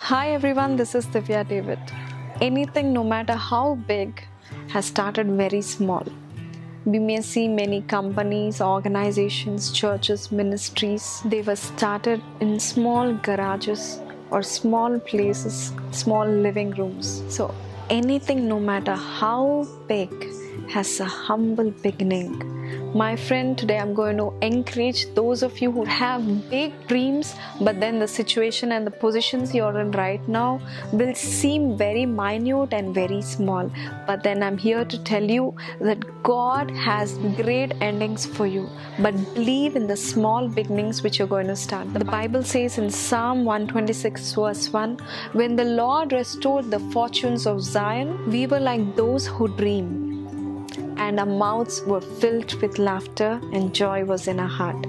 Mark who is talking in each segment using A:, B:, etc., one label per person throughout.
A: Hi everyone, this is Divya David. Anything, no matter how big, has started very small. We may see many companies, organizations, churches, ministries, they were started in small garages or small places, small living rooms. So, anything, no matter how big, has a humble beginning my friend, today I'm going to encourage those of you who have big dreams, but then the situation and the positions you're in right now will seem very minute and very small. But then I'm here to tell you that God has great endings for you. But believe in the small beginnings which you're going to start. The Bible says in Psalm 126, verse 1 When the Lord restored the fortunes of Zion, we were like those who dream and our mouths were filled with laughter and joy was in our heart.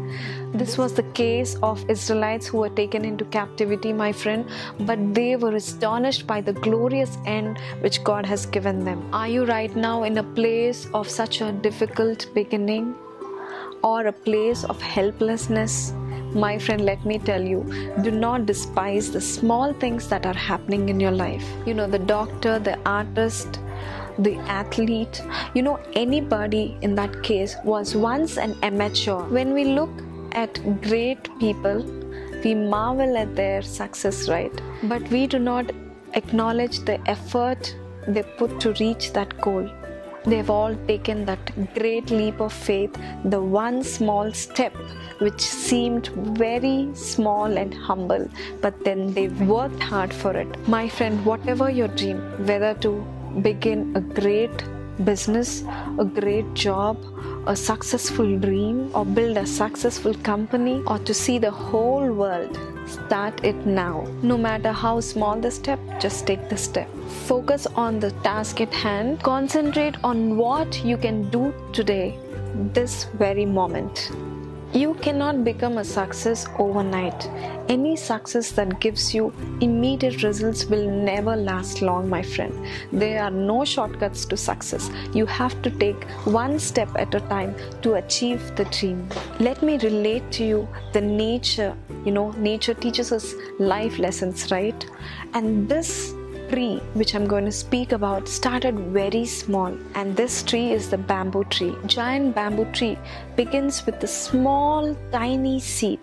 A: This was the case of Israelites who were taken into captivity, my friend, but they were astonished by the glorious end which God has given them. Are you right now in a place of such a difficult beginning or a place of helplessness? My friend, let me tell you, do not despise the small things that are happening in your life. You know, the doctor, the artist, the athlete, you know, anybody in that case was once an amateur. When we look at great people, we marvel at their success, right? But we do not acknowledge the effort they put to reach that goal. They've all taken that great leap of faith, the one small step which seemed very small and humble, but then they've worked hard for it. My friend, whatever your dream, whether to begin a great business, a great job, a successful dream, or build a successful company, or to see the whole world, start it now. No matter how small the step, just take the step. Focus on the task at hand. Concentrate on what you can do today, this very moment. You cannot become a success overnight. Any success that gives you immediate results will never last long, my friend. There are no shortcuts to success. You have to take one step at a time to achieve the dream. Let me relate to you the nature. You know, nature teaches us life lessons, right? And this tree which I'm going to speak about started very small, and this tree is the bamboo tree. Giant bamboo tree begins with a small, tiny seed.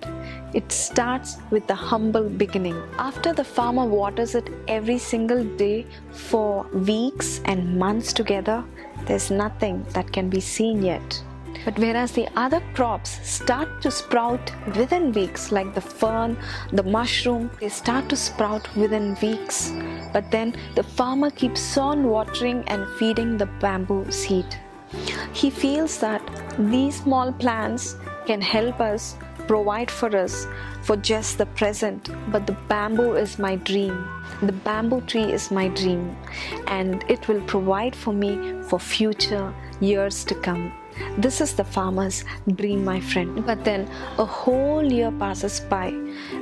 A: It starts with the humble beginning. After the farmer waters it every single day for weeks and months together, there's nothing that can be seen yet. But whereas the other crops start to sprout within weeks, like the fern, the mushroom, they start to sprout within weeks. But then the farmer keeps on watering and feeding the bamboo seed. He feels that these small plants can help us provide for us for just the present, but the bamboo is my dream. The bamboo tree is my dream, and it will provide for me for future years to come. This is the farmer's dream, my friend. But then a whole year passes by,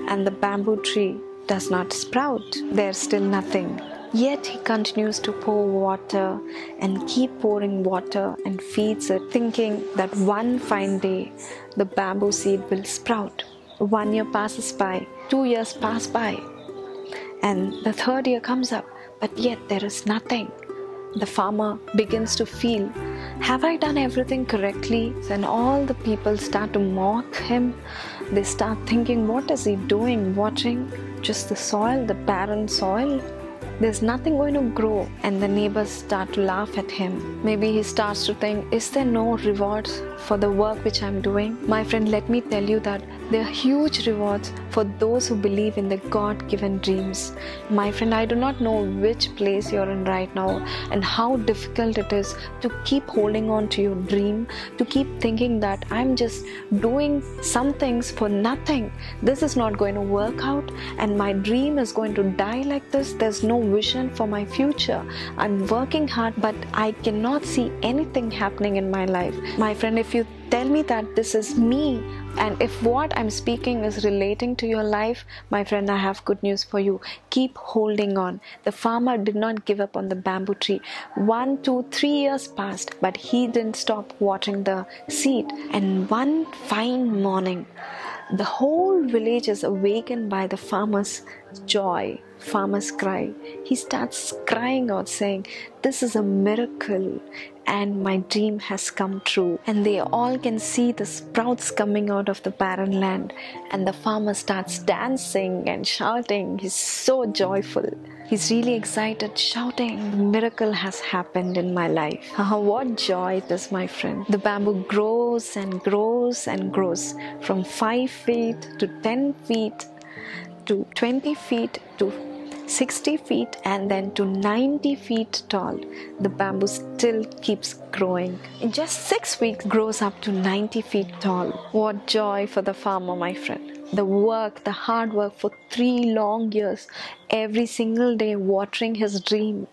A: and the bamboo tree does not sprout. There's still nothing. Yet he continues to pour water and keep pouring water and feeds it, thinking that one fine day the bamboo seed will sprout. One year passes by, two years pass by, and the third year comes up, but yet there is nothing. The farmer begins to feel, Have I done everything correctly? Then all the people start to mock him. They start thinking, What is he doing? Watching just the soil, the barren soil? There's nothing going to grow and the neighbors start to laugh at him. Maybe he starts to think is there no rewards for the work which i'm doing? My friend let me tell you that there are huge rewards for those who believe in the god given dreams. My friend i do not know which place you're in right now and how difficult it is to keep holding on to your dream to keep thinking that i'm just doing some things for nothing. This is not going to work out and my dream is going to die like this. There's no vision for my future. I'm working hard, but I cannot see anything happening in my life. My friend, if you tell me that this is me, and if what I'm speaking is relating to your life, my friend, I have good news for you. Keep holding on. The farmer did not give up on the bamboo tree. One, two, three years passed, but he didn't stop watering the seed. And one fine morning, the whole village is awakened by the farmer's joy, farmer's cry. He starts crying out, saying, This is a miracle, and my dream has come true. And they all can see the sprouts coming out of the barren land. And the farmer starts dancing and shouting. He's so joyful. He's really excited, shouting, miracle has happened in my life. what joy it is, my friend. The bamboo grows and grows and grows from 5 feet to 10 feet to 20 feet to 60 feet and then to 90 feet tall. The bamboo still keeps growing. In just six weeks, grows up to 90 feet tall. What joy for the farmer, my friend. The work, the hard work for three long years, every single day watering his dream.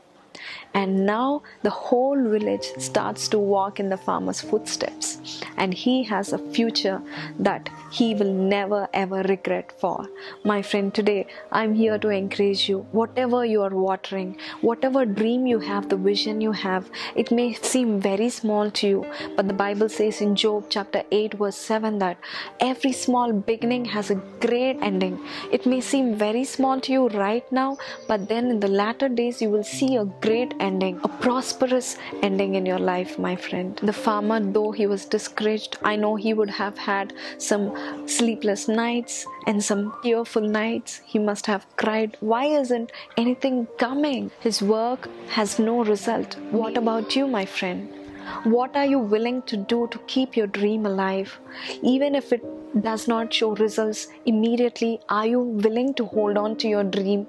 A: And now the whole village starts to walk in the farmer's footsteps, and he has a future that he will never ever regret for. My friend, today I'm here to encourage you. Whatever you are watering, whatever dream you have, the vision you have, it may seem very small to you, but the Bible says in Job chapter 8, verse 7 that every small beginning has a great ending. It may seem very small to you right now, but then in the latter days you will see a great ending, a prosperous ending in your life, my friend. The farmer, though he was discouraged, I know he would have had some sleepless nights and some tearful nights. He must have cried, Why isn't anything coming? His work has no result. What about you, my friend? What are you willing to do to keep your dream alive? Even if it does not show results immediately, are you willing to hold on to your dream?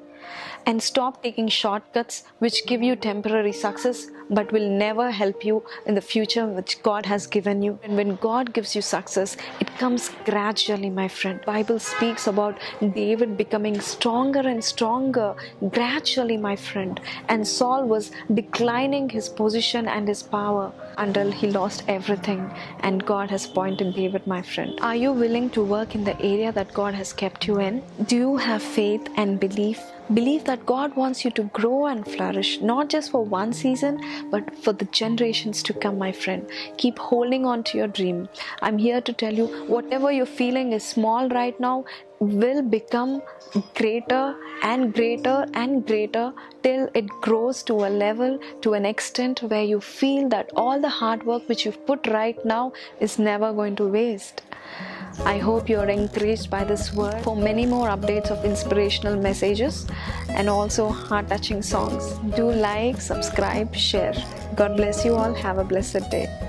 A: And stop taking shortcuts which give you temporary success but will never help you in the future which God has given you. And when God gives you success, it comes gradually, my friend. Bible speaks about David becoming stronger and stronger gradually, my friend. And Saul was declining his position and his power until he lost everything. And God has pointed David, my friend. Are you willing to work in the area that God has kept you in? Do you have faith and belief Believe that God wants you to grow and flourish, not just for one season, but for the generations to come, my friend. Keep holding on to your dream. I'm here to tell you whatever you're feeling is small right now will become greater and greater and greater till it grows to a level, to an extent where you feel that all the hard work which you've put right now is never going to waste. I hope you're encouraged by this word. For many more updates of inspirational messages and also heart touching songs, do like, subscribe, share. God bless you all. Have a blessed day.